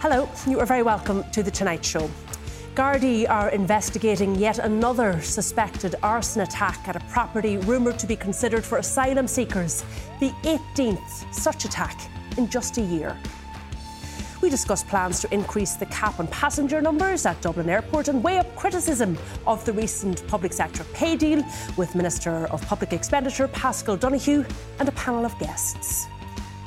Hello, you are very welcome to The Tonight Show. Gardaí are investigating yet another suspected arson attack at a property rumoured to be considered for asylum seekers, the 18th such attack in just a year. We discuss plans to increase the cap on passenger numbers at Dublin Airport and weigh up criticism of the recent public sector pay deal with Minister of Public Expenditure Paschal Donohoe and a panel of guests.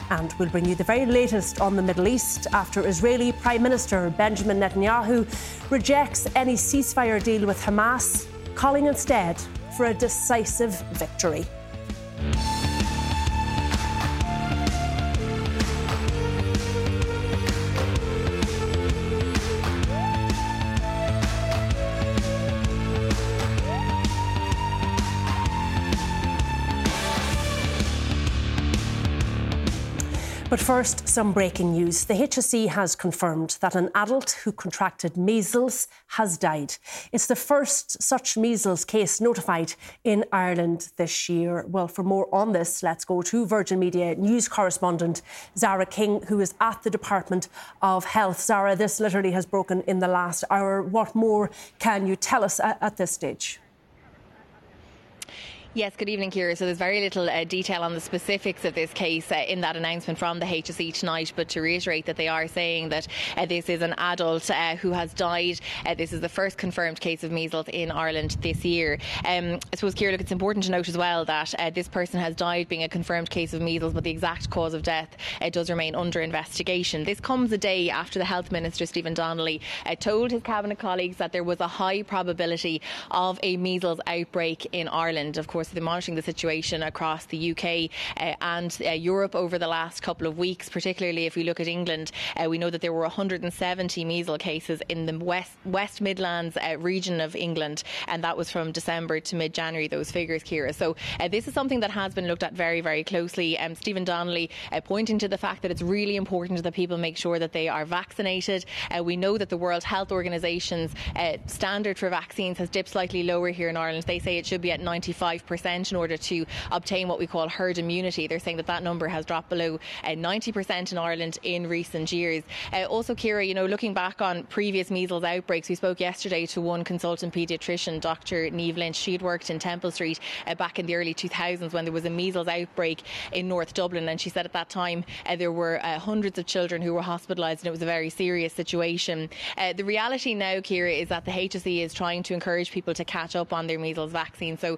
And we'll bring you the very latest on the Middle East after Israeli Prime Minister Benjamin Netanyahu rejects any ceasefire deal with Hamas, calling instead for a decisive victory. But first, some breaking news. The HSE has confirmed that an adult who contracted measles has died. It's the first such measles case notified in Ireland this year. Well, for more on this, let's go to Virgin Media news correspondent Zara King, who is at the Department of Health. Zara, this literally has broken in the last hour. What more can you tell us at, this stage? Yes, good evening, Ciara. So there's very little uh, detail on the specifics of this case uh, in that announcement from the HSE tonight, but to reiterate that they are saying that uh, this is an adult uh, who has died. Uh, this is the first confirmed case of measles in Ireland this year. Um, I suppose, Ciara, look, it's important to note as well that uh, this person has died being a confirmed case of measles, but the exact cause of death does remain under investigation. This comes a day after the Health Minister, Stephen Donnelly, told his Cabinet colleagues that there was a high probability of a measles outbreak in Ireland. Of course, course, they're monitoring the situation across the UK uh, and uh, Europe over the last couple of weeks, particularly if we look at England. Uh, we know that there were 170 measles cases in the West, West Midlands uh, region of England, and that was from December to mid January, those figures, Ciara. So uh, this is something that has been looked at very, very closely. Um, Stephen Donnelly pointing to the fact that it's really important that people make sure that they are vaccinated. we know that the World Health Organization's standard for vaccines has dipped slightly lower here in Ireland. They say it should be at 95 percent in order to obtain what we call herd immunity. They're saying that that number has dropped below uh, 90% in Ireland in recent years. Uh, also, Ciara, you know, looking back on previous measles outbreaks, we spoke yesterday to one consultant paediatrician, Dr. Niamh Lynch. She'd worked in Temple Street uh, back in the early 2000s when there was a measles outbreak in North Dublin, and she said at that time uh, there were uh, hundreds of children who were hospitalised, and it was a very serious situation. Uh, the reality now, Ciara, is that the HSE is trying to encourage people to catch up on their measles vaccine. So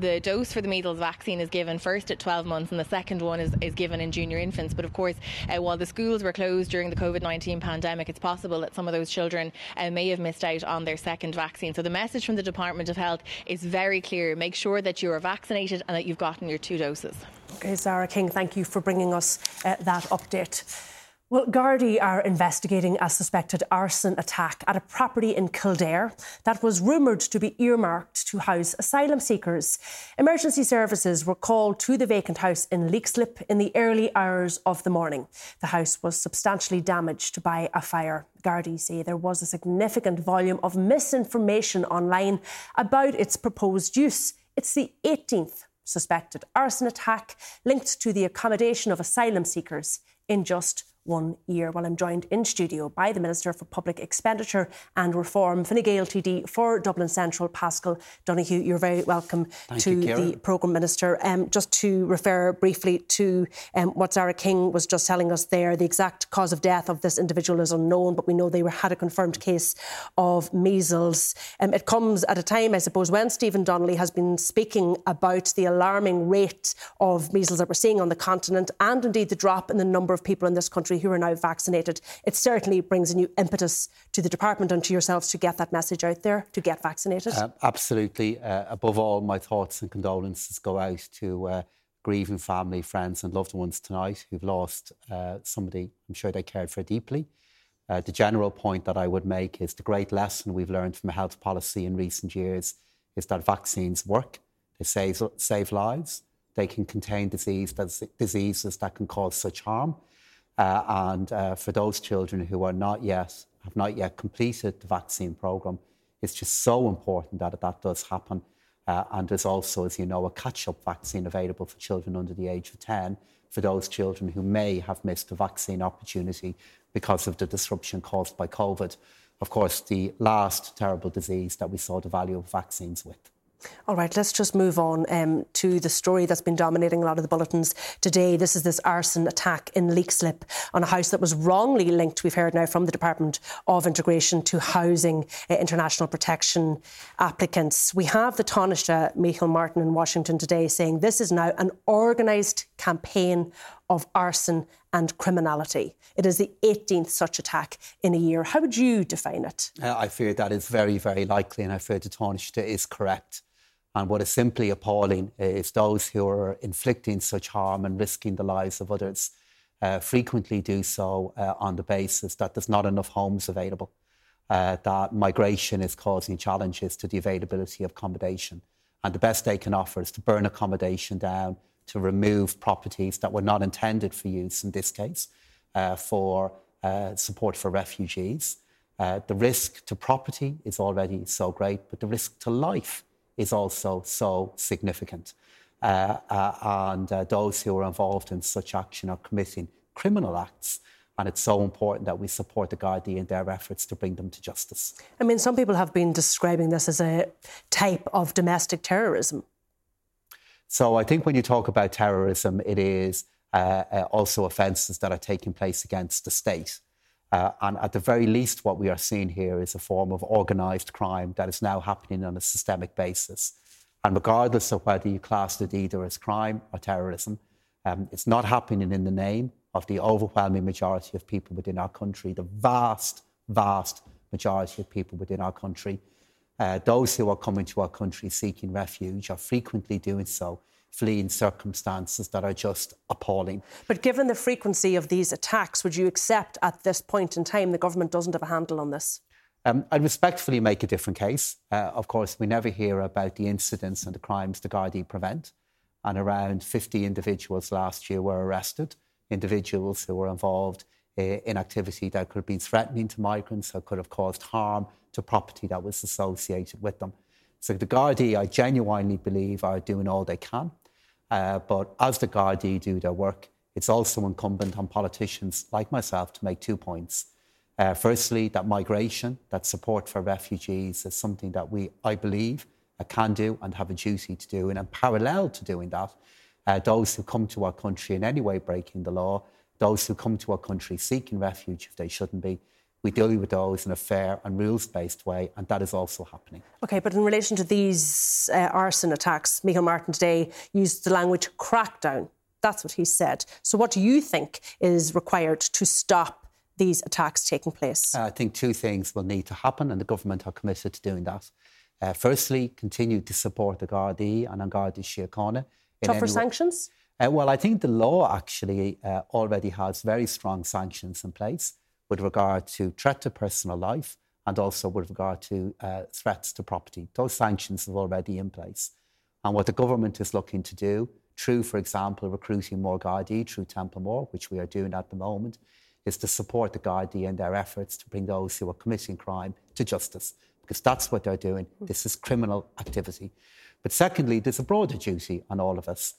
the dose for the measles vaccine is given first at 12 months and the second one is, is given in junior infants. But of course, uh, while the schools were closed during the COVID 19 pandemic, it's possible that some of those children uh, may have missed out on their second vaccine. So the message from the Department of Health is very clear make sure that you are vaccinated and that you've gotten your two doses. Okay, Zara King, thank you for bringing us uh, that update. Well, Gardaí are investigating a suspected arson attack at a property in Kildare that was rumoured to be earmarked to house asylum seekers. Emergency services were called to the vacant house in Leixlip in the early hours of the morning. The house was substantially damaged by a fire. Gardaí say there was a significant volume of misinformation online about its proposed use. It's the 18th suspected arson attack linked to the accommodation of asylum seekers in just one year. While I'm joined in studio by the Minister for Public Expenditure and Reform, Fine Gael TD for Dublin Central, Paschal Donohoe. You're very welcome Thank to you, the Programme Minister. Um, just to refer briefly to um, what Zara King was just telling us there, the exact cause of death of this individual is unknown, but we know they were, had a confirmed case of measles. Um, it comes at a time, I suppose, when Stephen Donnelly has been speaking about the alarming rate of measles that we're seeing on the continent and indeed the drop in the number of people in this country country who are now vaccinated. It certainly brings a new impetus to the department and to yourselves to get that message out there to get vaccinated. Uh, absolutely. Uh, above all, my thoughts and condolences go out to uh, grieving family, friends, and loved ones tonight who've lost uh, somebody I'm sure they cared for deeply. Uh, the general point that I would make is the great lesson we've learned from health policy in recent years is that vaccines work. They save, save lives. They can contain disease diseases that can cause such harm. Uh, and uh, for those children who are not yet have not yet completed the vaccine program, it's just so important that that does happen. Uh, and there's also, as you know, a catch-up vaccine available for children under the age of 10 for those children who may have missed a vaccine opportunity because of the disruption caused by COVID. Of course, the last terrible disease that we saw the value of vaccines with. All right, let's just move on um, to the story that's been dominating a lot of the bulletins today. This is this arson attack in Leixlip on a house that was wrongly linked, we've heard now from the Department of Integration, to housing uh, international protection applicants. We have the Taoiseach, Micheál Martin, in Washington today saying this is now an organised campaign of arson and criminality. It is the 18th such attack in a year. How would you define it? Uh, I fear that is very, very likely, and I fear the Taoiseach is correct. And what is simply appalling is those who are inflicting such harm and risking the lives of others uh, frequently do so uh, on the basis that there's not enough homes available, uh, that migration is causing challenges to the availability of accommodation. And the best they can offer is to burn accommodation down, to remove properties that were not intended for use, in this case, uh, for uh, support for refugees. Uh, the risk to property is already so great, but the risk to life is also so significant. Uh, uh, and uh, those who are involved in such action are committing criminal acts. And it's so important that we support the Gardaí in their efforts to bring them to justice. I mean, some people have been describing this as a type of domestic terrorism. So I think when you talk about terrorism, it is uh, uh, also offences that are taking place against the state. Uh, and at the very least, what we are seeing here is a form of organised crime that is now happening on a systemic basis. And regardless of whether you class it either as crime or terrorism, um, it's not happening in the name of the overwhelming majority of people within our country, the vast, vast majority of people within our country. Uh, those who are coming to our country seeking refuge are frequently doing so fleeing circumstances that are just appalling. But given the frequency of these attacks, would you accept at this point in time the government doesn't have a handle on this? Um, I'd respectfully make a different case. Uh, of course, we never hear about the incidents and the crimes the Gardaí prevent. And around 50 individuals last year were arrested, individuals who were involved uh, in activity that could have been threatening to migrants or could have caused harm to property that was associated with them. So the Gardaí, I genuinely believe, are doing all they can uh, but as the Gardaí do their work, it's also incumbent on politicians like myself to make two points. Uh, firstly, that migration, that support for refugees is something that we, I believe, uh, can do and have a duty to do. And in parallel to doing that, uh, those who come to our country in any way breaking the law, those who come to our country seeking refuge if they shouldn't be, we deal with those in a fair and rules based way, and that is also happening. OK, but in relation to these uh, arson attacks, Micheál Martin today used the language crackdown. That's what he said. So, what do you think is required to stop these attacks taking place? Uh, I think two things will need to happen, and the government are committed to doing that. Uh, firstly, continue to support the Gardaí and an Gardaí Síochána. Tougher sanctions? Uh, well, I think the law actually uh, already has very strong sanctions in place with regard to threat to personal life and also with regard to uh, threats to property. Those sanctions are already in place. And what the government is looking to do, through, for example, recruiting more Gardaí through Templemore, which we are doing at the moment, is to support the Gardaí in their efforts to bring those who are committing crime to justice, because that's what they're doing. This is criminal activity. But secondly, there's a broader duty on all of us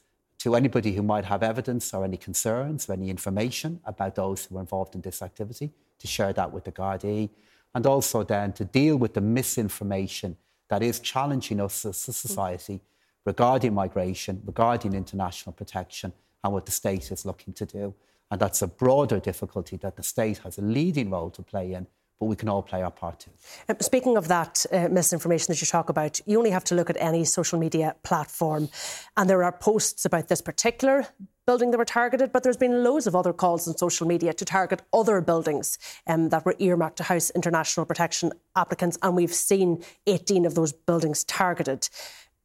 to anybody who might have evidence or any concerns or any information about those who are involved in this activity, to share that with the Gardaí, and also then to deal with the misinformation that is challenging us as a society regarding migration, regarding international protection, and what the state is looking to do. And that's a broader difficulty that the state has a leading role to play in but we can all play our part too. Uh, speaking of that uh, misinformation that you talk about, you only have to look at any social media platform, and there are posts about this particular building that were targeted, but there's been loads of other calls on social media to target other buildings um, that were earmarked to house international protection applicants, and we've seen 18 of those buildings targeted.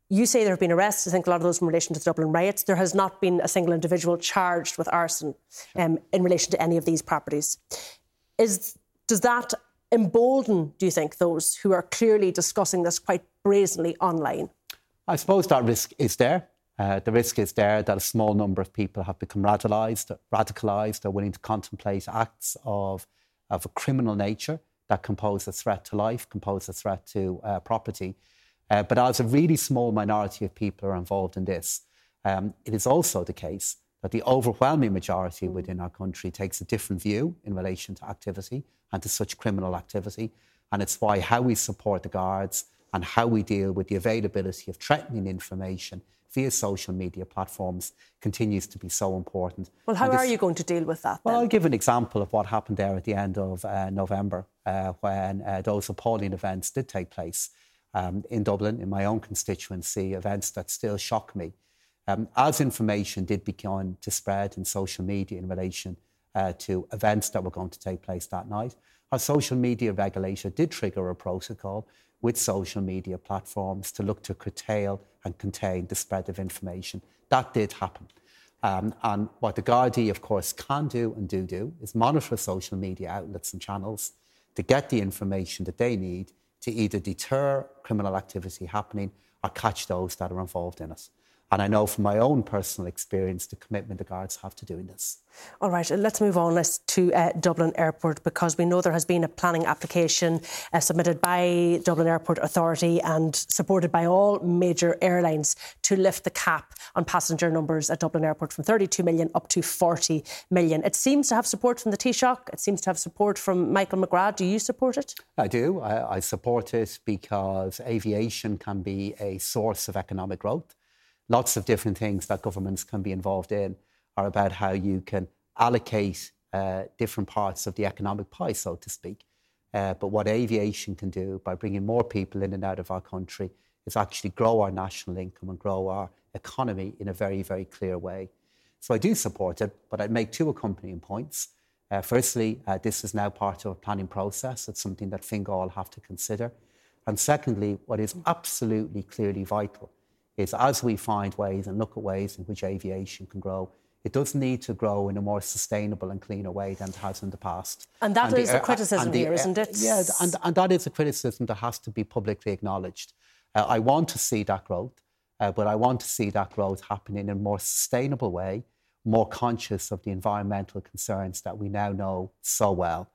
You say there have been arrests. I think a lot of those in relation to the Dublin riots. There has not been a single individual charged with arson um, in relation to any of these properties. Is does that embolden, do you think, those who are clearly discussing this quite brazenly online? I suppose that risk is there. Uh, the risk is there that a small number of people have become radicalised, radicalised, are willing to contemplate acts of, of a criminal nature that can pose a threat to life, can pose a threat to uh, property. Uh, but as a really small minority of people are involved in this, um, it is also the case that the overwhelming majority within our country takes a different view in relation to activity and to such criminal activity. And it's why how we support the guards and how we deal with the availability of threatening information via social media platforms continues to be so important. Well, how are you going to deal with that? Well, then? I'll give an example of what happened there at the end of uh, November uh, when uh, those appalling events did take place um, in Dublin, in my own constituency, events that still shock me. Um, as information did begin to spread in social media in relation uh, to events that were going to take place that night, our social media regulator did trigger a protocol with social media platforms to look to curtail and contain the spread of information. That did happen. Um, and what the Gardaí, of course, can do and do do is monitor social media outlets and channels to get the information that they need to either deter criminal activity happening or catch those that are involved in it. And I know from my own personal experience the commitment the guards have to doing this. All right, let's move on let's to uh, Dublin Airport because we know there has been a planning application uh, submitted by Dublin Airport Authority and supported by all major airlines to lift the cap on passenger numbers at Dublin Airport from 32 million up to 40 million. It seems to have support from the Taoiseach, it seems to have support from Michael McGrath. Do you support it? I do. I, I support it because aviation can be a source of economic growth lots of different things that governments can be involved in are about how you can allocate uh, different parts of the economic pie, so to speak. Uh, but what aviation can do by bringing more people in and out of our country is actually grow our national income and grow our economy in a very, very clear way. So I do support it, but I'd make two accompanying points. Uh, firstly, uh, this is now part of a planning process. It's something that Fingal have to consider. And secondly, what is absolutely clearly vital is as we find ways and look at ways in which aviation can grow, it does need to grow in a more sustainable and cleaner way than it has in the past. And that and is the, a criticism the, here, isn't it? Yeah, and, and that is a criticism that has to be publicly acknowledged. Uh, I want to see that growth, uh, but I want to see that growth happening in a more sustainable way, more conscious of the environmental concerns that we now know so well.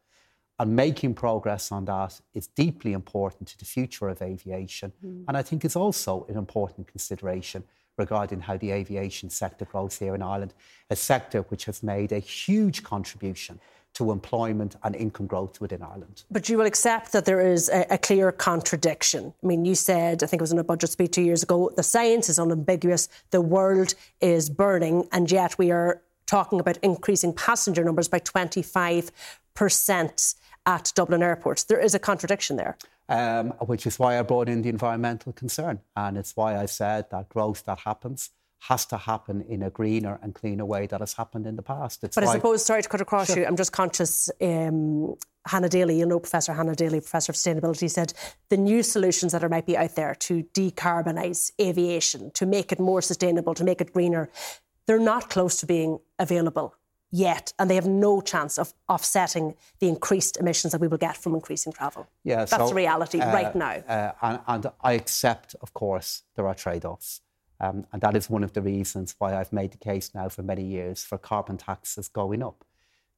And making progress on that is deeply important to the future of aviation. Mm. And I think it's also an important consideration regarding how the aviation sector grows here in Ireland, a sector which has made a huge contribution to employment and income growth within Ireland. But you will accept that there is a, a, clear contradiction. I mean, you said, I think it was in a budget speech two years ago, the science is unambiguous, the world is burning, and yet we are talking about increasing passenger numbers by 25% at Dublin Airport. There is a contradiction there. Um, which is why I brought in the environmental concern. And it's why I said that growth that happens has to happen in a greener and cleaner way that has happened in the past. It's but. I suppose, sorry to cut across sure. you, I'm just conscious. Um, Hannah Daly, you know, Professor Hannah Daly, Professor of Sustainability, said the new solutions that are might be out there to decarbonise aviation, to make it more sustainable, to make it greener, they're not close to being available yet, and they have no chance of offsetting the increased emissions that we will get from increasing travel. Yeah, that's so, the reality uh, right now. Uh, and, and, I accept, of course, there are trade-offs, um, and that is one of the reasons why I've made the case now for many years for carbon taxes going up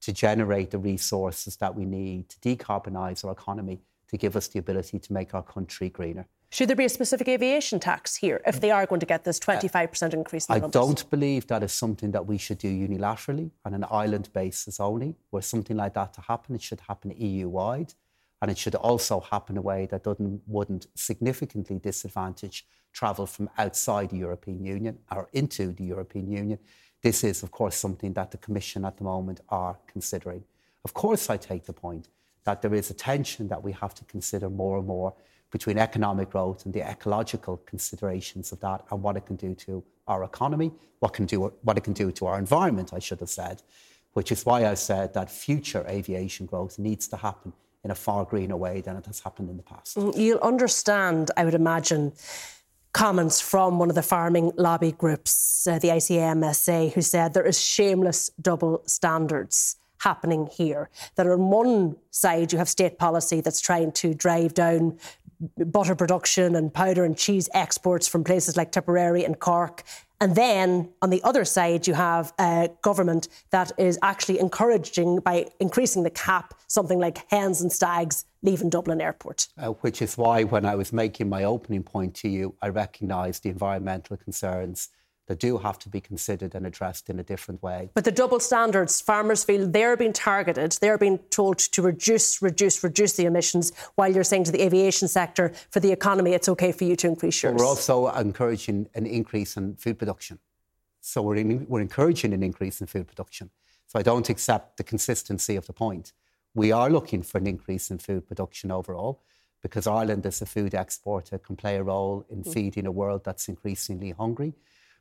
to generate the resources that we need to decarbonise our economy to give us the ability to make our country greener. Should there be a specific aviation tax here if they are going to get this uh, 25% increase in I numbers? don't believe that is something that we should do unilaterally on an island basis only. Were something like that to happen, it should happen EU wide. And it should also happen in a way that doesn't, wouldn't significantly disadvantage travel from outside the European Union or into the European Union. This is, of course, something that the Commission at the moment are considering. Of course, I take the point that there is a tension that we have to consider more and more between economic growth and the ecological considerations of that and what it can do to our economy, what, can do, what it can do to our environment, I should have said, which is why I said that future aviation growth needs to happen in a far greener way than it has happened in the past. Mm, you'll understand, I would imagine, comments from one of the farming lobby groups, uh, the ICMSA, who said there is shameless double standards happening here. That on one side, you have state policy that's trying to drive down butter production and powder and cheese exports from places like Tipperary and Cork. And then on the other side, you have a government that is actually encouraging, by increasing the cap, something like hens and stags leaving Dublin Airport. Uh, which is why, when I was making my opening point to you, I recognised the environmental concerns that do have to be considered and addressed in a different way. But the double standards, farmers feel they're being targeted, they're being told to reduce, reduce, reduce the emissions, while you're saying to the aviation sector, for the economy, it's okay for you to increase yours. But we're also encouraging an increase in food production. So we're, in, we're encouraging an increase in food production. So I don't accept the consistency of the point. We are looking for an increase in food production overall because Ireland, as a food exporter, can play a role in mm. feeding a world that's increasingly hungry.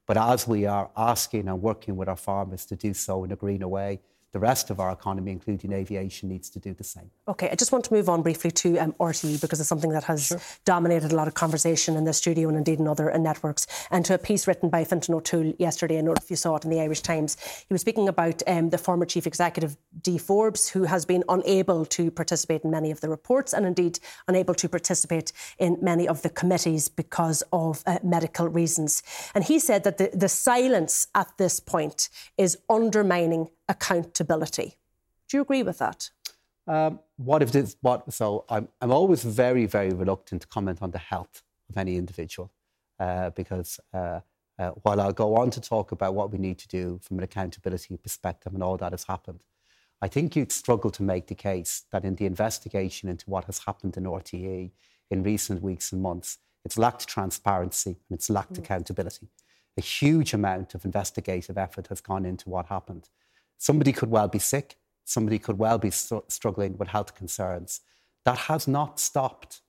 But as we are asking and working with our farmers to do so in a greener way, the rest of our economy, including aviation, needs to do the same. OK, I just want to move on briefly to um, RTE because it's something that has sure. dominated a lot of conversation in the studio and indeed in other uh, networks. And to a piece written by Fintan O'Toole yesterday, I don't know if you saw it in the Irish Times, he was speaking about um, the former chief executive, Dee Forbes, who has been unable to participate in many of the reports and indeed unable to participate in many of the committees because of uh, medical reasons. And he said that the, the silence at this point is undermining accountability. Do you agree with that? Um, what if this? What? So I'm I'm always very very reluctant to comment on the health of any individual uh, because uh, uh, while I'll go on to talk about what we need to do from an accountability perspective and all that has happened, I think you'd struggle to make the case that in the investigation into what has happened in RTE in recent weeks and months, it's lacked transparency and it's lacked mm. accountability. A huge amount of investigative effort has gone into what happened. Somebody could well be sick. Somebody could well be struggling with health concerns. That has not stopped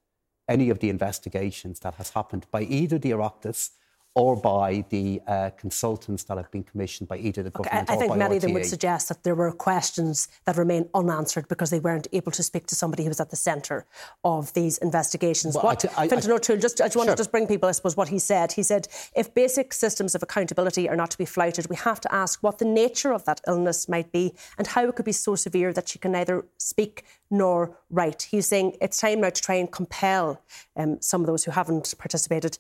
any of the investigations that has happened by either the Oireachtas or by the uh, consultants that have been commissioned by either the government okay, I, I think many of them would suggest that there were questions that remain unanswered because they weren't able to speak to somebody who was at the centre of these investigations. Well, what I, I, Fintan O'Toole, just I just want to just bring people, I suppose, what he said. He said, if basic systems of accountability are not to be flouted, we have to ask what the nature of that illness might be and how it could be so severe that she can neither speak nor write. He's saying it's time now to try and compel um, some of those who haven't participated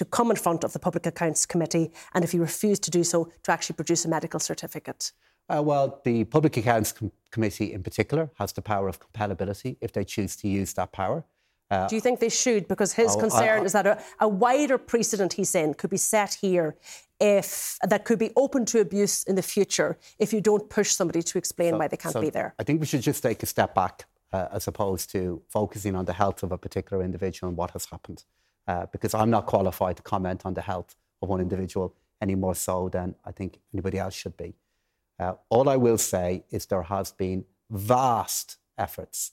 to come in front of the Public Accounts Committee, and if he refuse to do so, to actually produce a medical certificate? Uh, well, the Public Accounts Com- Committee in particular has the power of compellability if they choose to use that power. Uh, do you think they should? Because his oh, concern I, I, is that a, a, wider precedent, he's saying, could be set here if that could be open to abuse in the future if you don't push somebody to explain so, why they can't so be there. I think we should just take a step back uh, as opposed to focusing on the health of a particular individual and what has happened uh, because I'm not qualified to comment on the health of one individual any more so than I think anybody else should be. Uh, all I will say is there has been vast efforts,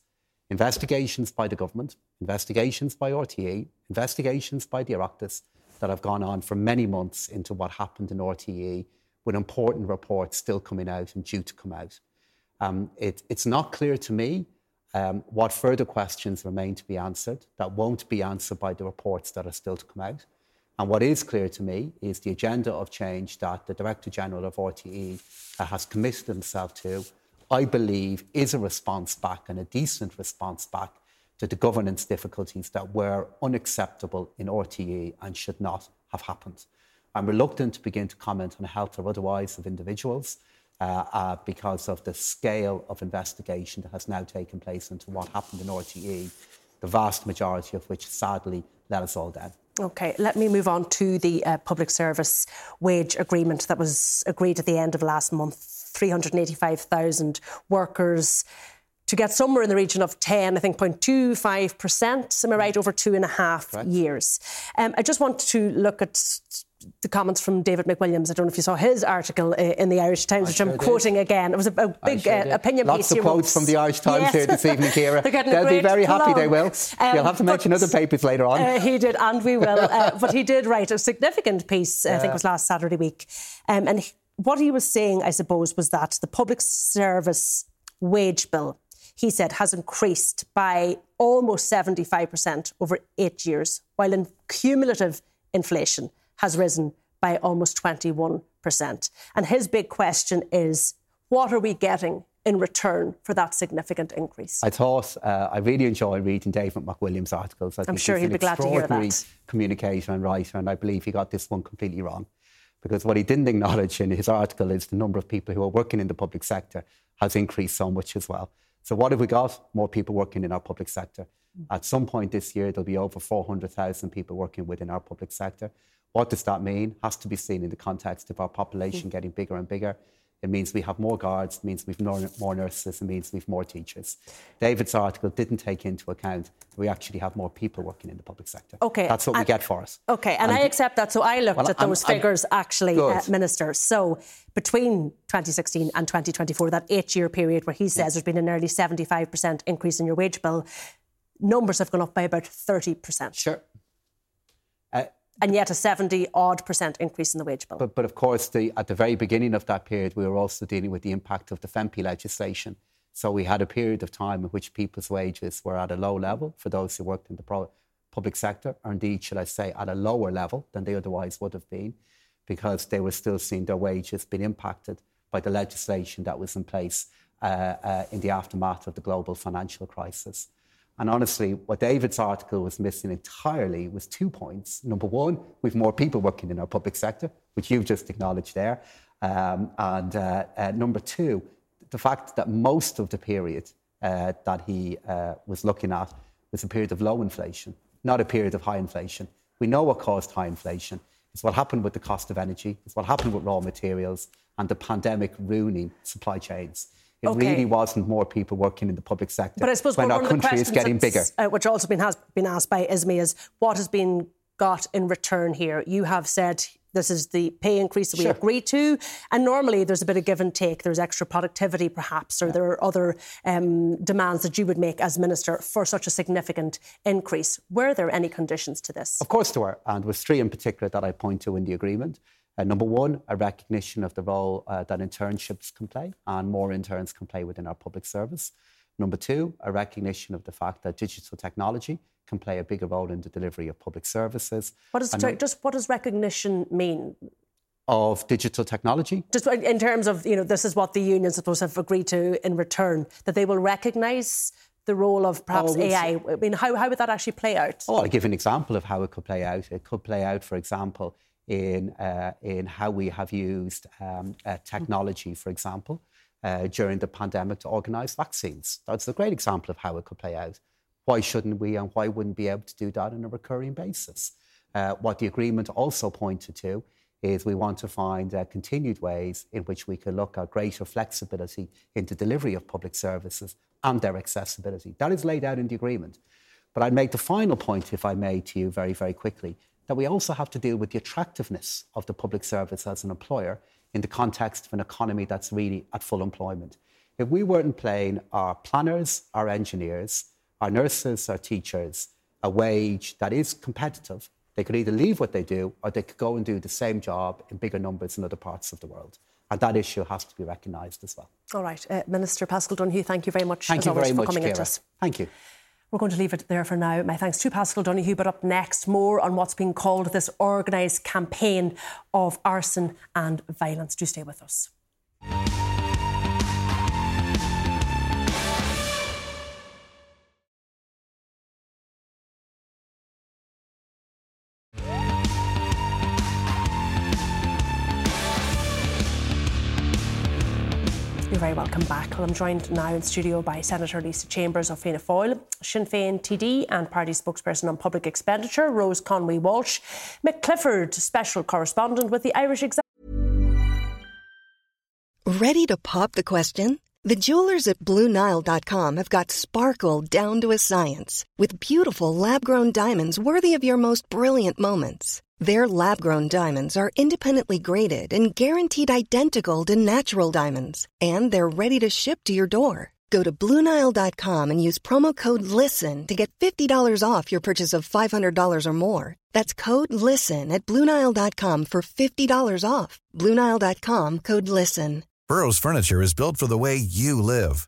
investigations by the government, investigations by RTE, investigations by the Oireachtas that have gone on for many months into what happened in RTE, with important reports still coming out and due to come out. Um, it, it's not clear to me um, what further questions remain to be answered that won't be answered by the reports that are still to come out? And what is clear to me is the agenda of change that the Director General of RTE has committed himself to, I believe, is a response back and a decent response back to the governance difficulties that were unacceptable in RTE and should not have happened. I'm reluctant to begin to comment on health or otherwise of individuals uh, uh, because of the scale of investigation that has now taken place into what happened in RTE, the vast majority of which sadly let us all down. Okay, let me move on to the uh, public service wage agreement that was agreed at the end of last month. 385,000 workers to get somewhere in the region of 10, I think 0.25%, am I right, over two and a half years. Um, I just want to look at the comments from David McWilliams. I don't know if you saw his article uh, in the Irish Times, I which sure I'm did. quoting again. It was a, a big uh, opinion Lots piece. Lots of quotes from the Irish Times yes. here this evening, Ciara. They'll be very happy, they will. Um, You'll have to mention other papers later on. Uh, he did, and we will. Uh, but he did write a significant piece, yeah. I think it was last Saturday week. Um, and he, what he was saying, I suppose, was that the public service wage bill, he said, has increased by almost 75% over eight years, while in cumulative inflation has risen by almost 21%. And his big question is what are we getting in return for that significant increase? I thought uh, I really enjoy reading David McWilliam's articles. I am sure he'd be glad to hear that. Communicator and writer, and I believe he got this one completely wrong. Because what he didn't acknowledge in his article is the number of people who are working in the public sector has increased so much as well. So, what have we got? More people working in our public sector. At some point this year, there'll be over 400,000 people working within our public sector. What does that mean? Has to be seen in the context of our population getting bigger and bigger. It means we have more guards, it means we've more nurses, it means we've more teachers. David's article didn't take into account we actually have more people working in the public sector. Okay. That's what and, we get for us. Okay, and, and I accept that. So I looked well, at those I'm, figures I'm, actually, uh, Minister. So between 2016 and 2024, that eight year period where he says yeah. there's been a nearly 75% increase in your wage bill, numbers have gone up by about 30%. Sure and yet a 70 odd percent increase in the wage bill. But, but of course, the, at the very beginning of that period, we were also dealing with the impact of the FEMPI legislation. So we had a period of time in which people's wages were at a low level for those who worked in the pro- public sector, or indeed, should I say, at a lower level than they otherwise would have been, because they were still seeing their wages being impacted by the legislation that was in place uh, uh, in the aftermath of the global financial crisis. And honestly, what David's article was missing entirely was two points. Number one, we've more people working in our public sector, which you've just acknowledged there. Um, and uh, uh, number two, the fact that most of the period uh, that he uh, was looking at was a period of low inflation, not a period of high inflation. We know what caused high inflation. It's what happened with the cost of energy, it's what happened with raw materials, and the pandemic ruining supply chains. It okay. really wasn't more people working in the public sector. But I suppose when our country is getting bigger, uh, which also been has been asked by Ismay, is what has been got in return here? You have said this is the pay increase that we sure. agreed to. And normally there's a bit of give and take. There's extra productivity, perhaps, or yeah. there are other um, demands that you would make as minister for such a significant increase. Were there any conditions to this? Of course there were. And with three in particular that I point to in the agreement. Uh, number one, a recognition of the role uh, that internships can play and more interns can play within our public service. Number two, a recognition of the fact that digital technology can play a bigger role in the delivery of public services. What does, and, just what does recognition mean? Of digital technology? Just in terms of, you know, this is what the unions supposed to have agreed to in return, that they will recognise the role of perhaps oh, AI. I mean, how, how would that actually play out? Oh, I'll give an example of how it could play out. It could play out, for example, in, uh, in how we have used um, uh, technology, for example, uh, during the pandemic to organise vaccines. That's a great example of how it could play out. Why shouldn't we and why wouldn't we be able to do that on a recurring basis? Uh, what the agreement also pointed to is we want to find uh, continued ways in which we can look at greater flexibility in the delivery of public services and their accessibility. That is laid out in the agreement. But I'd make the final point, if I may, to you very, very quickly, that we also have to deal with the attractiveness of the public service as an employer in the context of an economy that's really at full employment. If we weren't paying our planners, our engineers, our nurses, our teachers a wage that is competitive, they could either leave what they do or they could go and do the same job in bigger numbers in other parts of the world. And that issue has to be recognised as well. All right. Uh, Minister Paschal Donohoe, thank you very much thank you very much, for coming Ciara. into us. Thank you. We're going to leave it there for now. My thanks to Paschal Donohoe, but up next, more on what's being called this organised campaign of arson and violence. Do stay with us. Well, I'm joined now in studio by Senator Lisa Chambers of Fianna Fáil, Sinn Féin TD and party spokesperson on public expenditure, Rose Conway Walsh, Mick Clifford, special correspondent with the Irish Examiner. Ready to pop the question? The jewelers at BlueNile.com have got sparkle down to a science with beautiful lab grown diamonds worthy of your most brilliant moments. Their lab grown diamonds are independently graded and guaranteed identical to natural diamonds, and they're ready to ship to your door. Go to Bluenile.com and use promo code LISTEN to get $50 off your purchase of $500 or more. That's code LISTEN at Bluenile.com for $50 off. Bluenile.com code LISTEN. Burrow's Furniture is built for the way you live.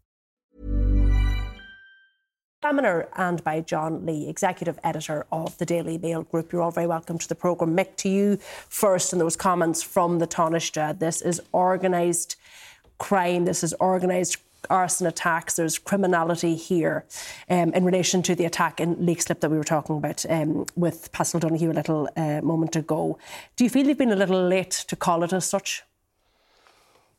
Examiner and by John Lee, Executive Editor of the Daily Mail Group. You're all very welcome to the programme. Mick, to you first, and those comments from the Taoiseach. This is organised crime, this is organised arson attacks, there's criminality here um, in relation to the attack in Leixlip that we were talking about um, with Paschal Donohoe a little uh, moment ago. Do you feel you've been a little late to call it as such?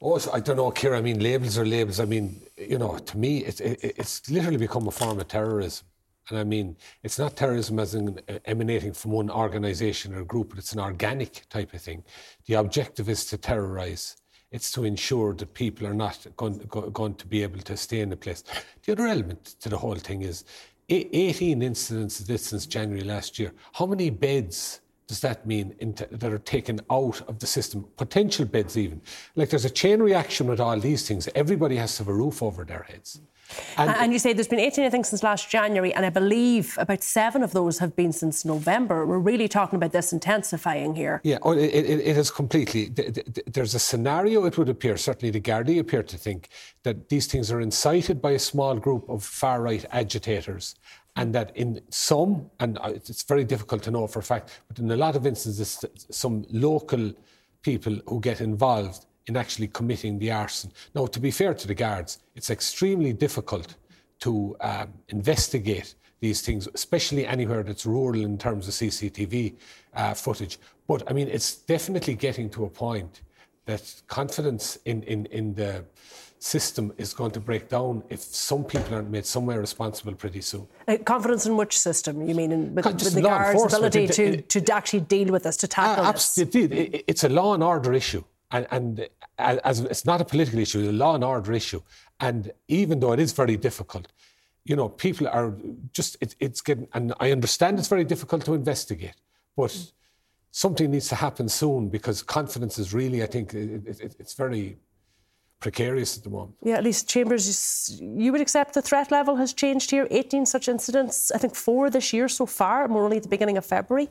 Oh, I don't know, Ciara. I mean, labels are labels. I mean, you know, to me, it's it, it's literally become a form of terrorism. And I mean, it's not terrorism as in emanating from one organisation or group, but it's an organic type of thing. The objective is to terrorise. It's to ensure that people are not going, going to be able to stay in the place. The other element to the whole thing is 18 incidents of this since January last year. How many beds does that mean that are taken out of the system? Potential beds, even. Like there's a chain reaction with all these things. Everybody has to have a roof over their heads. And, and, you say there's been 18, I think, since last January, and I believe about seven of those have been since November. We're really talking about this intensifying here. Yeah, oh, it, it, it is completely. There's a scenario, it would appear, certainly the Gardaí appear to think, that these things are incited by a small group of far right agitators and that in some, and it's very difficult to know for a fact, but in a lot of instances, some local people who get involved in actually committing the arson. Now, to be fair to the guards, it's extremely difficult to um, investigate these things, especially anywhere that's rural in terms of CCTV uh, footage. But I mean, it's definitely getting to a point that confidence in, in, in the system is going to break down if some people aren't made somewhere responsible pretty soon. Uh, confidence in which system? You mean in, with, with the guards' ability it, it, to, to actually deal with this, to tackle uh, absolutely, this? It, it's a law and order issue. And, and as it's not a political issue, it's a law and order issue. And even though it is very difficult, you know, people are just, it, it's getting, and I understand it's very difficult to investigate, but something needs to happen soon because confidence is really, I think, it's very precarious at the moment. Yeah, at least Chambers, you would accept the threat level has changed here. 18 such incidents, I think four this year so far, and we're only at the beginning of February.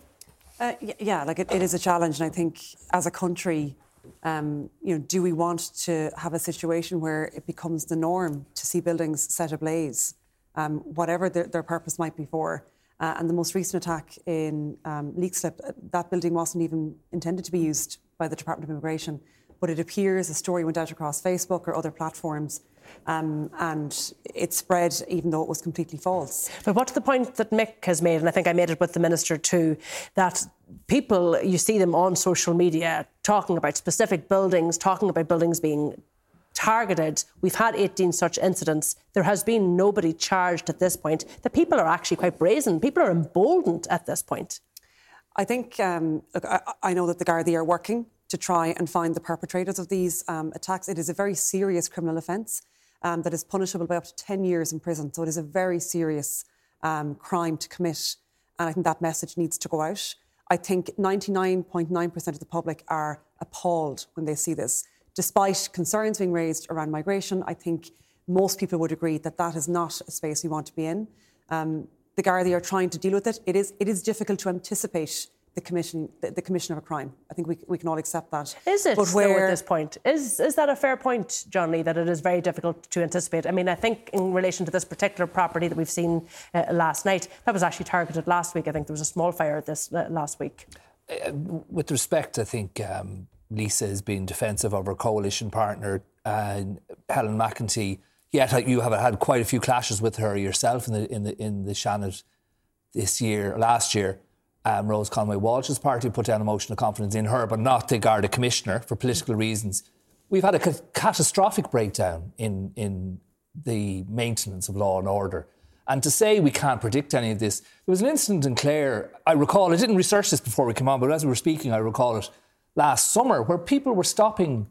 Uh, yeah, like it, it is a challenge, and I think as a country, um, you know, do we want to have a situation where it becomes the norm to see buildings set ablaze, um, whatever their, their, purpose might be for? Uh, and the most recent attack in um, Leixlip, uh, that building wasn't even intended to be used by the Department of Immigration but it appears a story went out across Facebook or other platforms. Um, and it spread even though it was completely false. But what's the point that Mick has made, and I think I made it with the minister too, that people, you see them on social media talking about specific buildings, talking about buildings being targeted. We've had 18 such incidents. There has been nobody charged at this point. The people are actually quite brazen. People are emboldened at this point. I think, um, look, I, I, know that the Gardaí are working to try and find the perpetrators of these um, attacks. It is a very serious criminal offence um, that is punishable by up to 10 years in prison. So it is a very serious um, crime to commit. And I think that message needs to go out. I think 99.9% of the public are appalled when they see this. Despite concerns being raised around migration, I think most people would agree that that is not a space we want to be in. Um, the Gardaí are trying to deal with it. It is, it is difficult to anticipate the commission the, the, commission of a crime. I think we, we can all accept that. Is it but where, at this point? Is is that a fair point, John Lee, that it is very difficult to anticipate? I mean, I think in relation to this particular property that we've seen uh, last night, that was actually targeted last week. I think there was a small fire this uh, last week. Uh, with respect, I think um, Lisa has been defensive of her coalition partner, Helen McEntee. Yet you have had quite a few clashes with her yourself in the in the in the Seanad this year, last year um, Rose Conway Walsh's party put down a motion of confidence in her, but not the Garda Commissioner for political reasons. We've had a ca- catastrophic breakdown in, in the maintenance of law and order. And to say we can't predict any of this, there was an incident in Clare, I recall, I didn't research this before we came on, but as we were speaking, I recall it last summer, where people were stopping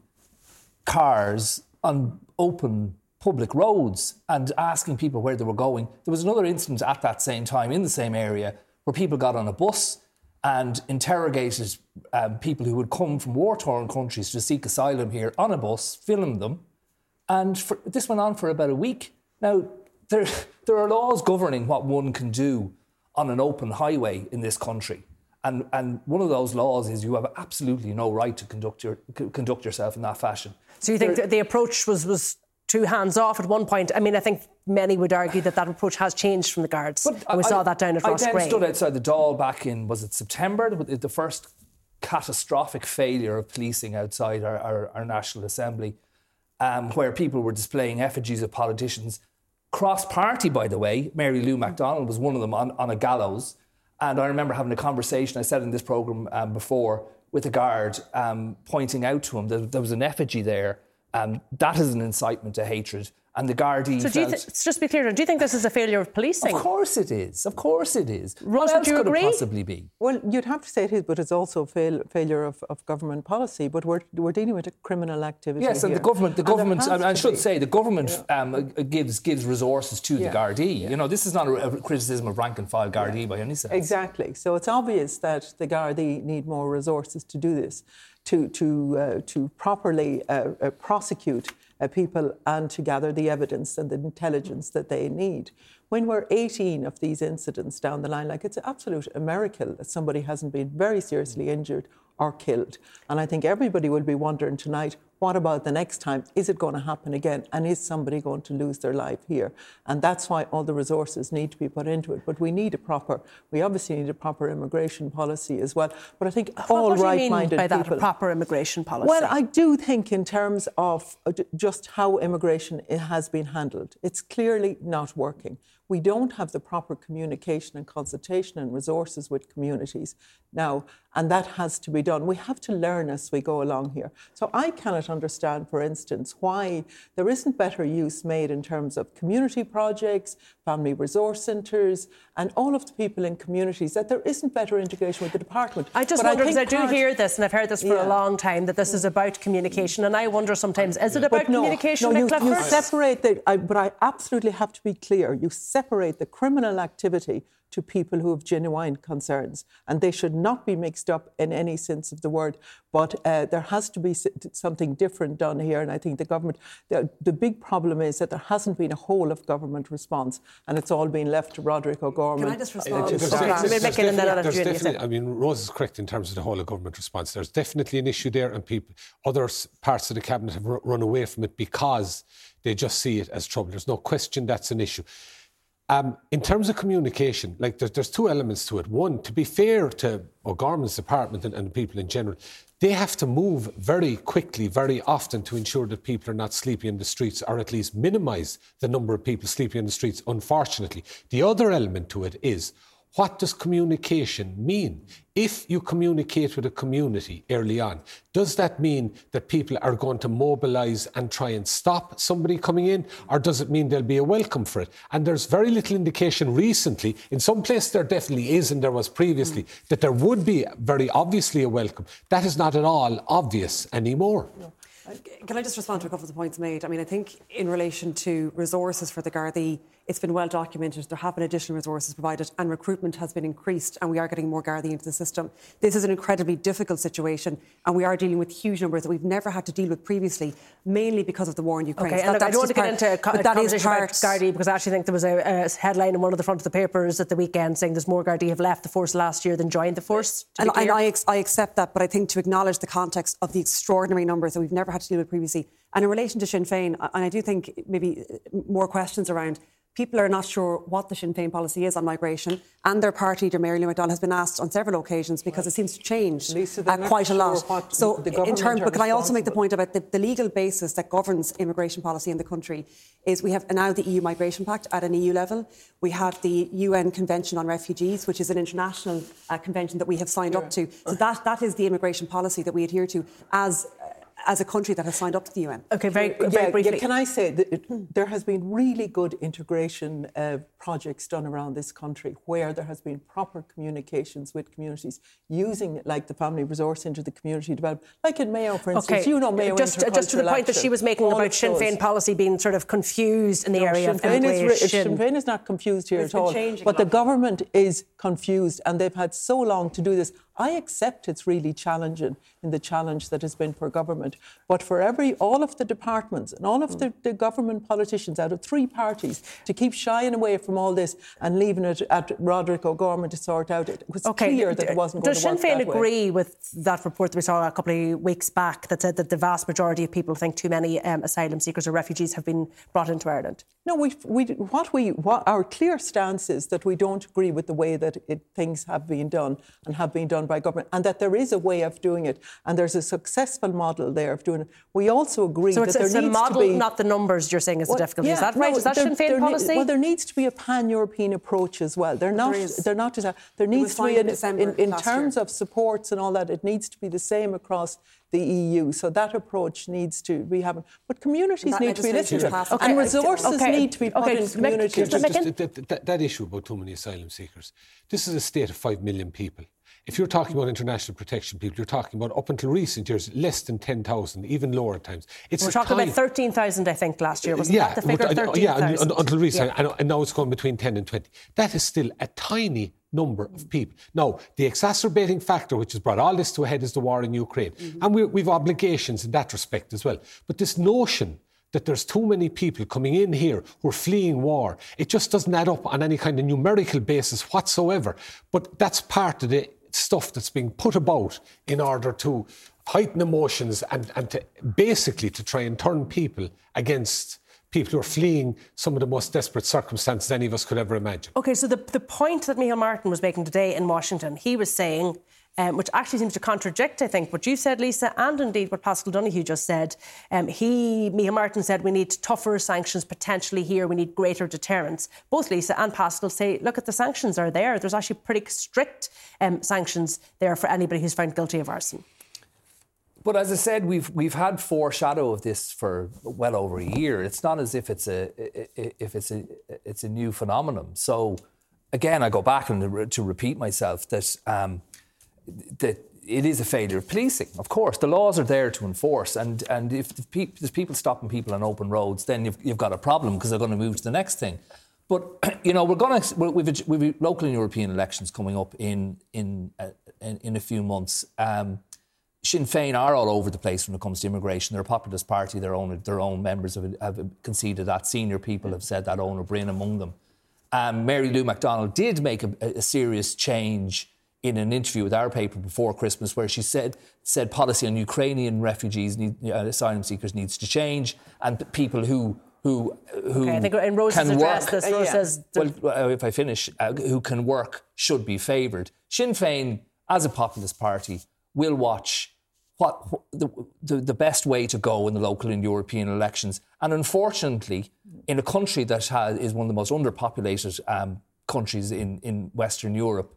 cars on open public roads and asking people where they were going. There was another incident at that same time in the same area where people got on a bus and interrogated um, people who would come from war torn countries to seek asylum here on a bus, filmed them. And for, this went on for about a week. Now, there, there are laws governing what one can do on an open highway in this country. And, and one of those laws is you have absolutely no right to conduct, your, conduct yourself in that fashion. So you think there, the approach was, was too hands off at one point. I mean, I think many would argue that that approach has changed from the guards. But we I, saw that down at Ross I then stood outside the Dáil back in, was it September? The first catastrophic failure of policing outside our, our, our National Assembly, um, where people were displaying effigies of politicians. Cross party, by the way, Mary Lou McDonald was one of them on, on a gallows. And I remember having a conversation, I said in this programme um, before, with a guard um, pointing out to him that there was an effigy there um, that is an incitement to hatred. And the Gardaí. So, do you th- just be clear, do you think this is a failure of policing? Of course it is. Of course it is. Rose, what else could agree? it possibly be? Well, you'd have to say it is, but it's also a fail- failure of, of government policy. But we're, we're dealing with a criminal activity. Yes, and here. the government, the government, I, I should be. say, the government yeah. um, gives gives resources to yeah. the Gardaí. Yeah. You know, this is not a, a criticism of rank and file Gardaí by any sense. Exactly. So it's obvious that the Gardaí need more resources to do this, to to uh, to properly uh, uh, prosecute uh, people and to gather the evidence and the intelligence that they need. When we're 18 of these incidents down the line, like it's an absolute miracle that somebody hasn't been very seriously injured or killed. And I think everybody will be wondering tonight what about the next time? Is it going to happen again? And is somebody going to lose their life here? And that's why all the resources need to be put into it. But we need a proper, we obviously need a proper immigration policy as well. But I think all right-minded by that, a proper immigration policy? Well, I do think in terms of uh, just how immigration has been handled, it's clearly not working we don't have the proper communication and consultation and resources with communities now, and that has to be done. We have to learn as we go along here. So I cannot understand, for instance, why there isn't better use made in terms of community projects, family resource centres, and all of the people in communities, that there isn't better integration with the department. I just but wonder, because I, I, do part, hear this, and I've heard this for yeah. a long time, that this is about communication, and I wonder sometimes, is it about no, communication, no, you, you separate the, I, but I absolutely have to be clear, you separate the criminal activity to people who have genuine concerns. And they should not be mixed up in any sense of the word. But uh, there has to be something different done here. And I think the government, the, the, big problem is that there hasn't been a whole of government response. And it's all been left to Roderick O'Gorman. Can I just respond? I mean, Rose is correct in terms of the whole of government response. There's definitely an issue there, and people, other parts of the cabinet have run away from it because they just see it as trouble. There's no question that's an issue. Um, in terms of communication, like there's, there's, two elements to it. One, to be fair to O'Gorman's department and, and people in general, they have to move very quickly, very often to ensure that people are not sleeping in the streets or at least minimise the number of people sleeping in the streets, unfortunately. The other element to it is what does communication mean? If you communicate with a community early on, does that mean that people are going to mobilise and try and stop somebody coming in, or does it mean there'll be a welcome for it? And there's very little indication recently, in some places there definitely is, and there was previously, mm. that there would be very obviously a welcome. That is not at all obvious anymore. No. Can I just respond to a couple of the points made? I mean, I think in relation to resources for the Gardaí, it's been well documented. There have been additional resources provided, and recruitment has been increased, and we are getting more Gardaí into the system. This is an incredibly difficult situation, and we are dealing with huge numbers that we've never had to deal with previously, mainly because of the war in Ukraine. Okay, so that, look, I don't want to get into a, co- a conversation part... about Gardaí because I actually think there was a, a, headline in one of the front of the papers at the weekend saying there's more Gardaí have left the force last year than joined the force. And, and I, ex- I accept that, but I think to acknowledge the context of the extraordinary numbers that we've never had to deal with previously, and in relation to Sinn Féin, and I do think maybe more questions around people are not sure what the Sinn Féin policy is on migration, and their party leader, Mary Lou McDonald, has been asked on several occasions because it seems to change Lisa, uh, quite a lot. Sure so, in terms, but can I also make the point about the, the, legal basis that governs immigration policy in the country? Is we have now the EU Migration Pact at an EU level. We have the UN Convention on Refugees, which is an international uh, convention that we have signed up to. So that that is the immigration policy that we adhere to as as a country that has signed up to the UN. Okay, very, very yeah, briefly. Yeah, can I say that it, there has been really good integration uh, projects done around this country where there has been proper communications with communities using like the family resource into the community development, like in Mayo, for instance. Okay. You know Mayo just, just to the point that she was making about Sinn. Féin policy being sort of confused in the No, area Sinn of Féin, is. Sinn Féin is not confused here It's at all. But the government is confused and they've had so long to do this. I accept it's really challenging in the challenge that has been for government. But for every all of the departments and all of the, the government politicians out of three parties to keep shying away from all this and leaving it at Roderick O'Gorman to sort out, it was clear that it wasn't going Does to Sinn Féin that way. agree with that report that we saw a couple of weeks back that said that the vast majority of people think too many um, asylum seekers or refugees have been brought into Ireland? No, we, we, what we, what our clear stance is that we don't agree with the way that it, things have been done and have been done by government, and that there is a way of doing it, and there's a successful model there of doing it. We also agree So that it's, there it's the needs model, to be not the numbers. You're saying is the Well, difficulty. is yeah, that right? no, is that there- Sinn Féin there ne- policy? well, there needs to be a pan-European approach as well. They're not. there is. They're not. Just, there needs to be signed in in, in terms year. of supports and all that. It needs to be the same across the EU. So that approach needs to be happening. But communities need to be legislation listened to, passed. and resources okay, need to be put okay, in communities. just make- Just that, that, that, that issue about too many asylum seekers. This is a state of five million people. If you're talking about international protection people, you're talking about up until recent years less than ten thousand, even lower at times. It's We're talking tiny- about 13,000, I think, last year. Wasn't yeah, that the figure? but, uh, yeah, un- 13,000. un- until recently, Yeah. and, and now it's going between 10 and 20. That is still a tiny number of people. Now, the exacerbating factor which has brought all this to a head is the war in Ukraine. And we, we've obligations in that respect as well. But this notion that there's too many people coming in here who are fleeing war, it just doesn't add up on any kind of numerical basis whatsoever. But that's part of the stuff that's being put about in order to heighten emotions and, and to basically to try and turn people against people who are fleeing some of the most desperate circumstances any of us could ever imagine. Okay, so the, the point that Micheál Martin was making today in Washington, he was saying, um, which actually seems to contradict, I think, what you said, Lisa, and indeed what Paschal Donohoe just said. Um, he, Micheál Martin said, we need tougher sanctions potentially here, we need greater deterrence. Both Lisa and Paschal say, look at the sanctions are there. There's actually pretty strict um, sanctions there for anybody who's found guilty of arson. But as I said, we've we've had foreshadow of this for well over a year. It's not as if it's a if it's a it's a new phenomenon. So again, I go back and to repeat myself that um, that it is a failure of policing. Of course, the laws are there to enforce, and and if the pe- there's people stopping people on open roads, then you've, you've got a problem because they're going to move to the next thing. But you know, we're going to we've we've local and European elections coming up in in uh, in, in a few months. Um, Sinn Féin are all over the place when it comes to immigration. They're a populist party. Their own their own members have, have conceded that. Senior people have said that. Eoin Ó Broin among them. Um, Mary Lou McDonald did make a, a serious change in an interview with our paper before Christmas, where she said said policy on Ukrainian refugees, need, uh, asylum seekers, needs to change, and people who who who Okay, I think in Rose's can address, work. this Rose yeah. says Well, if I finish, uh, who can work should be favoured. Sinn Féin, as a populist party, will watch what the, the, the best way to go in the local and European elections. And unfortunately, in a country that has, is one of the most underpopulated um, countries in, in Western Europe,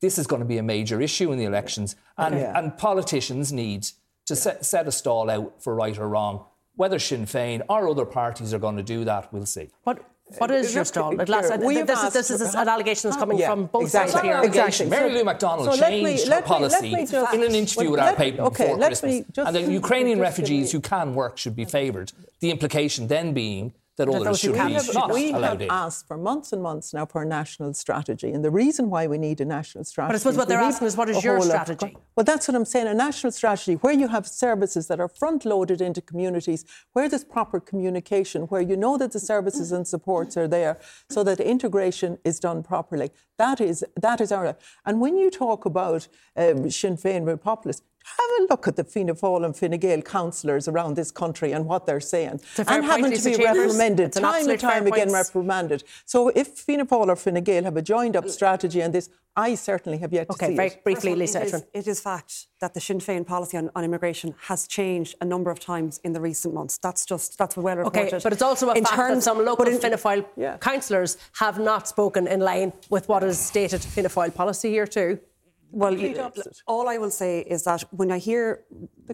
this is going to be a major issue in the elections. And, Yeah. and politicians need to set, set a stall out for right or wrong. Whether Sinn Féin or other parties are going to do that, we'll see. What, what is your stall? At last, Ciara, we have this, is, this is an allegation that's coming Yeah, from both exactly. sides here. Allegation. Exactly. Mary Lou McDonald so let me- changed her let policy me just- in an interview well, with our let- paper okay, before let Christmas. me just- and the Ukrainian refugees who can work should be favoured. The implication then being that That others those who should can be have- not we have in. asked for months and months now for a national strategy, and the reason why we need a national strategy. But I suppose is what they're asking is, what is your whole of- strategy? well, that's what I'm saying. A national strategy where you have services that are front loaded into communities, where there's proper communication, where you know that the services and supports are there, so that integration is done properly. That is that is our. And when you talk about um, Sinn Féin with populists. Have a look at the Fianna Fáil and Fine Gael councillors around this country and what they're saying, a fair and point, having Lisa to be Chambers. reprimanded It's an time and time again, point. reprimanded. So if Fianna Fáil or Fine Gael have a joined up strategy on this, I certainly have yet to Okay, see very it. briefly, First Lisa all, Etron. it is, it is fact that the Sinn Féin policy on, on immigration has changed a number of times in the recent months. That's just that's well reported. Okay, but it's also a in fact terms, that some local but in- Fianna Fáil Yeah. councillors have not spoken in line with what is stated Fianna Fáil policy here too. Well, you, all I will say is that when I hear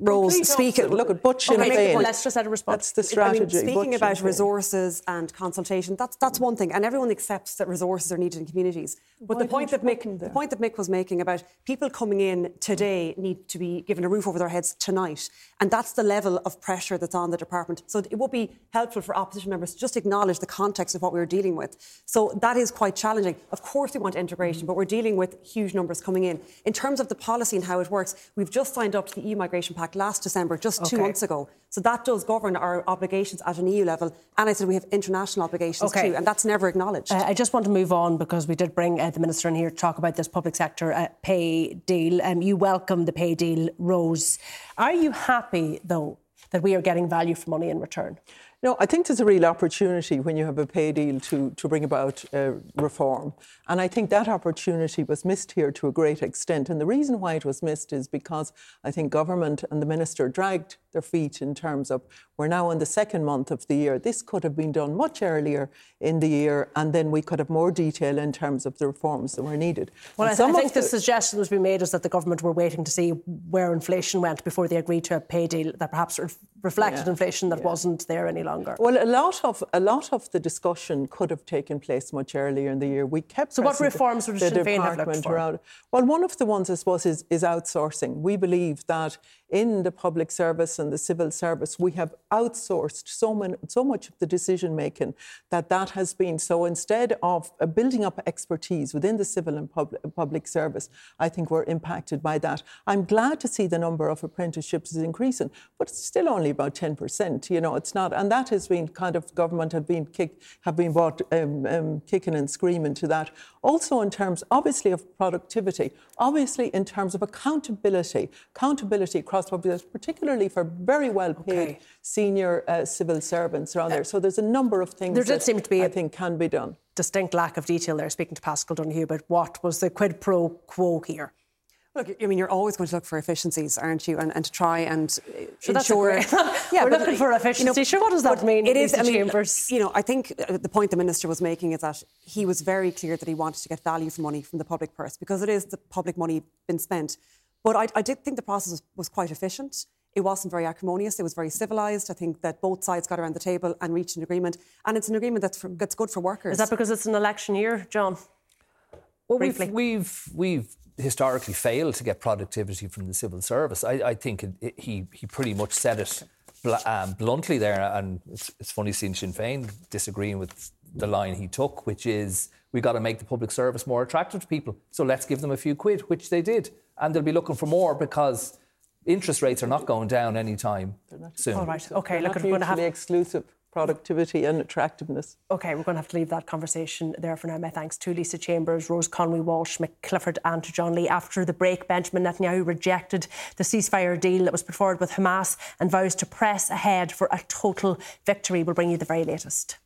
Rose speak, look at Butch okay, okay, well, let's just add a response. That's the strategy. I mean, speaking about resources and consultation, that's that's one thing, and everyone accepts that resources are needed in communities. But the point that Mick, the point that Mick was making about people coming in today need to be given a roof over their heads tonight, and that's the level of pressure that's on the department. So it would be helpful for opposition members to just acknowledge the context of what we we're dealing with. So that is quite challenging. Of course, we want integration, but we're dealing with huge numbers coming in. In terms of the policy and how it works, we've just signed up to the EU Migration Pact last December, just okay. two months ago. So that does govern our obligations at an EU level. And I said we have international obligations okay. too, and that's never acknowledged. Uh, I just want to move on because we did bring uh, the Minister in here to talk about this public sector uh, pay deal. Um, you welcome the pay deal, Rose. Are you happy, though, that we are getting value for money in return? No, I think there's a real opportunity when you have a pay deal to, to bring about uh, reform. And I think that opportunity was missed here to a great extent. And the reason why it was missed is because I think government and the minister dragged their feet in terms of we're now in the second month of the year. This could have been done much earlier in the year, and then we could have more detail in terms of the reforms that were needed. Well, I, th- I, think the, the suggestion that was being made is that the government were waiting to see where inflation went before they agreed to a pay deal that perhaps re- reflected yeah, inflation that yeah. wasn't there any longer. Well, a lot of a lot of the discussion could have taken place much earlier in the year. We kept so what reforms would Sinn Féin have looked for? Around. Well, one of the ones I suppose is, is outsourcing. We believe that in the public service and the civil service, we have outsourced so, many, so much of the decision making that that has been. So instead of uh, building up expertise within the civil and pub- public service, I think we're impacted by that. I'm glad to see the number of apprenticeships is increasing, but it's still only about 10%. You know, it's not, and that has been kind of government have been kick, have been brought um, um, kicking and screaming to that. Also in terms, obviously, of productivity, obviously in terms of accountability, accountability across particularly for very well paid okay. senior uh, civil servants around there. So there's a number of things there did seem to be I think can be done. Distinct lack of detail there, speaking to Paschal Donohoe about what was the quid pro quo here. Look, I mean, you're always going to look for efficiencies, aren't you? And, and to try and sure, ensure. yeah, we're but, looking for efficiency. You know, sure, what does that mean? It is. I mean, Chambers? you know, I think uh, the point the minister was making is that he was very clear that he wanted to get value for money from the public purse because it is the public money been spent. But I, I did think the process was, was quite efficient. It wasn't very acrimonious. It was very civilised. I think that both sides got around the table and reached an agreement. And it's an agreement that's, for, that's good for workers. Is that because it's an election year, John? Well, we've, we've, we've historically failed to get productivity from the civil service. I, I think it, it, he, he pretty much said it bl- um, bluntly there. And it's, it's funny seeing Sinn Féin disagreeing with the line he took, which is we've got to make the public service more attractive to people. So let's give them a few quid, which they did. And they'll be looking for more because interest rates are not going down anytime soon. All right. Okay. They're look, we're going to have exclusive productivity and attractiveness. Okay, we're going to have to leave that conversation there for now. My thanks to Lisa Chambers, Rose Conway Walsh, Mick Clifford, and to John Lee. After the break, Benjamin Netanyahu rejected the ceasefire deal that was put forward with Hamas and vows to press ahead for a total victory. We'll bring you the very latest.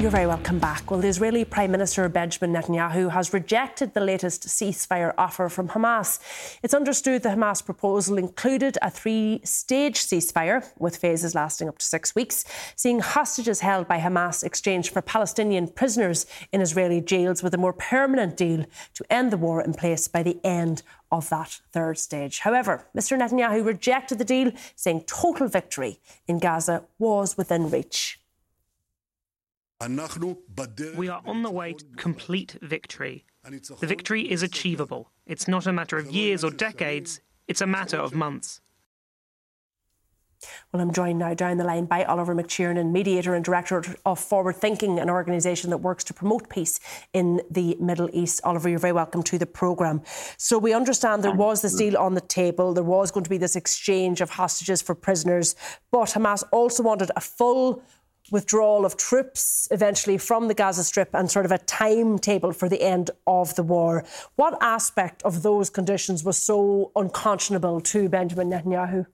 You're very welcome back. Well, the Israeli Prime Minister Benjamin Netanyahu has rejected the latest ceasefire offer from Hamas. It's understood the Hamas proposal included a three stage ceasefire, with phases lasting up to six weeks, seeing hostages held by Hamas exchanged for Palestinian prisoners in Israeli jails, with a more permanent deal to end the war in place by the end of that third stage. However, Mr. Netanyahu rejected the deal, saying total victory in Gaza was within reach. We are on the way to complete victory. The victory is achievable. It's not a matter of years or decades, it's a matter of months. Well, I'm joined now down the line by Oliver McTernan, mediator and director of Forward Thinking, an organisation that works to promote peace in the Middle East. Oliver, you're very welcome to the programme. So, we understand there was this deal on the table, there was going to be this exchange of hostages for prisoners, but Hamas also wanted a full withdrawal of troops eventually from the Gaza Strip and sort of a timetable for the end of the war. What aspect of those conditions was so unconscionable to Benjamin Netanyahu?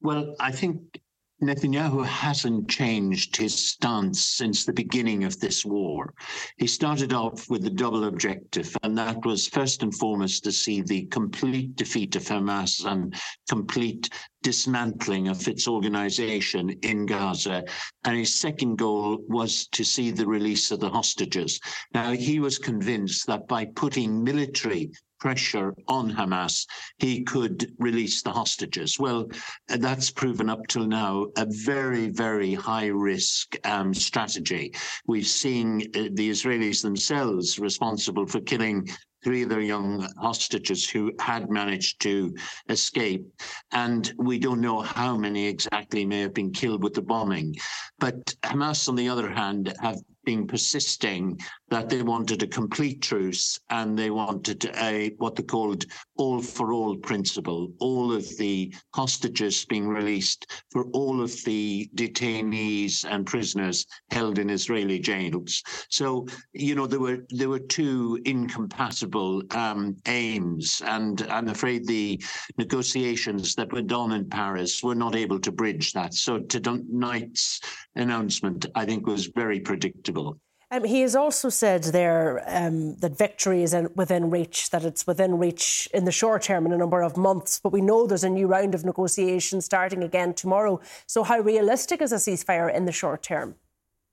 Well, I think Netanyahu hasn't changed his stance since the beginning of this war. He started off with a double objective, and that was first and foremost to see the complete defeat of Hamas and complete dismantling of its organization in Gaza. And his second goal was to see the release of the hostages. Now, he was convinced that by putting military pressure on Hamas, he could release the hostages. Well, that's proven up till now a very, very high risk um, strategy. We've seen uh, the Israelis themselves responsible for killing three of their young hostages who had managed to escape. And we don't know how many exactly may have been killed with the bombing. But Hamas, on the other hand, have been persisting that they wanted a complete truce and they wanted a what they called all for all principle, all of the hostages being released for all of the detainees and prisoners held in Israeli jails. So, you know, there were there were two incompatible um, aims, and I'm afraid the negotiations that went on in Paris were not able to bridge that. So tonight's announcement, I think, was very predictable. Um, he has also said there um, that victory is in, within reach, that it's within reach in the short term in a number of months. But we know there's a new round of negotiations starting again tomorrow. So, how realistic is a ceasefire in the short term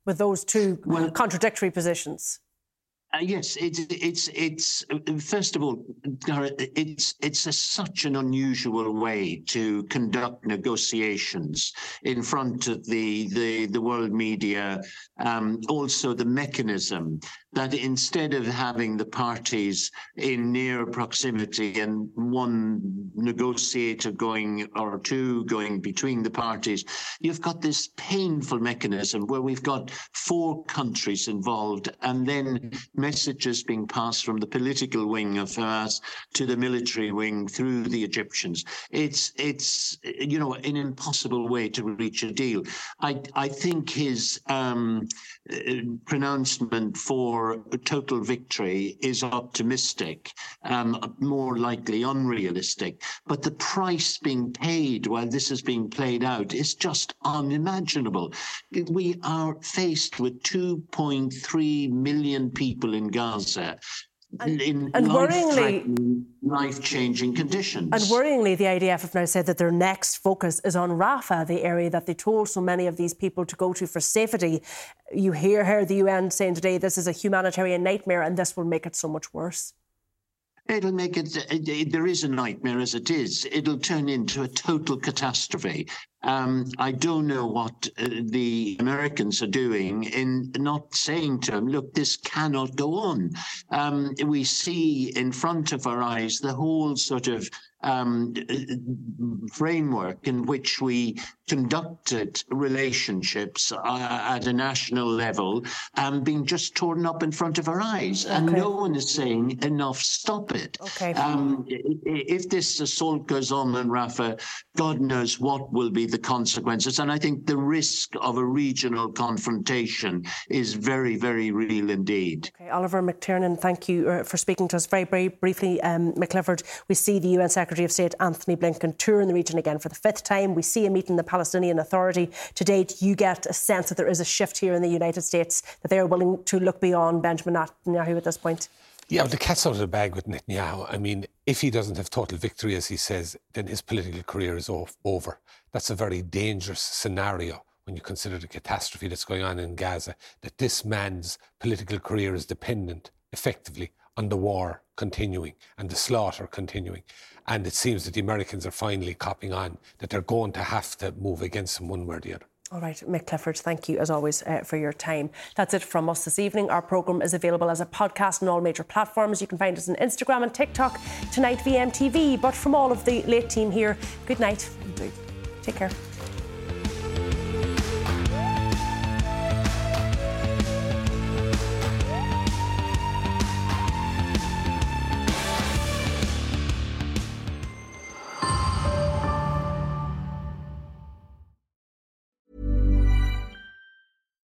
with those two well, contradictory positions? Uh, yes, it's it's it's first of all, it's it's a, such an unusual way to conduct negotiations in front of the the the world media. Um, also, the mechanism that instead of having the parties in near proximity and one negotiator going or two going between the parties, you've got this painful mechanism where we've got four countries involved and then messages being passed from the political wing of Hamas to the military wing through the Egyptians. It's it's you know an impossible way to reach a deal. I I think his um, pronouncement for total victory is optimistic, um, more likely unrealistic. But the price being paid while this is being played out is just unimaginable. We are faced with 2.3 million people in Gaza and, in and worryingly life-changing conditions. And worryingly, the IDF have now said that their next focus is on Rafah, the area that they told so many of these people to go to for safety. You hear here the UN saying today this is a humanitarian nightmare, and this will make it so much worse. It'll make it, it, there is a nightmare as it is. It'll turn into a total catastrophe. Um, I don't know what uh, the Americans are doing in not saying to them, look, this cannot go on. Um, we see in front of our eyes the whole sort of um, framework in which we conducted relationships uh, at a national level um, being just torn up in front of our eyes. Okay. And no one is saying enough, stop it. Okay. Um, if this assault goes on in Rafah, God knows what will be the consequences. And I think the risk of a regional confrontation is very, very real indeed. Okay, Oliver McTernan, thank you uh, for speaking to us very, very briefly. Um, Mick Clifford, we see the UN Secretary of State Antony Blinken touring the region again for the fifth time. We see him meeting the Palestinian Authority. To date, you get a sense that there is a shift here in the United States, that they are willing to look beyond Benjamin Netanyahu at this point. Yeah, the cat's out of the bag with Netanyahu. I mean, if he doesn't have total victory, as he says, then his political career is off, over. That's a very dangerous scenario when you consider the catastrophe that's going on in Gaza, that this man's political career is dependent effectively on the war continuing and the slaughter continuing. And it seems that the Americans are finally copping on that they're going to have to move against him one way or the other. All right, Mick Clifford, thank you as always uh, for your time. That's it from us this evening. Our programme is available as a podcast on all major platforms. You can find us on Instagram and TikTok, tonight VMTV. But from all of the late team here, good night. Take care.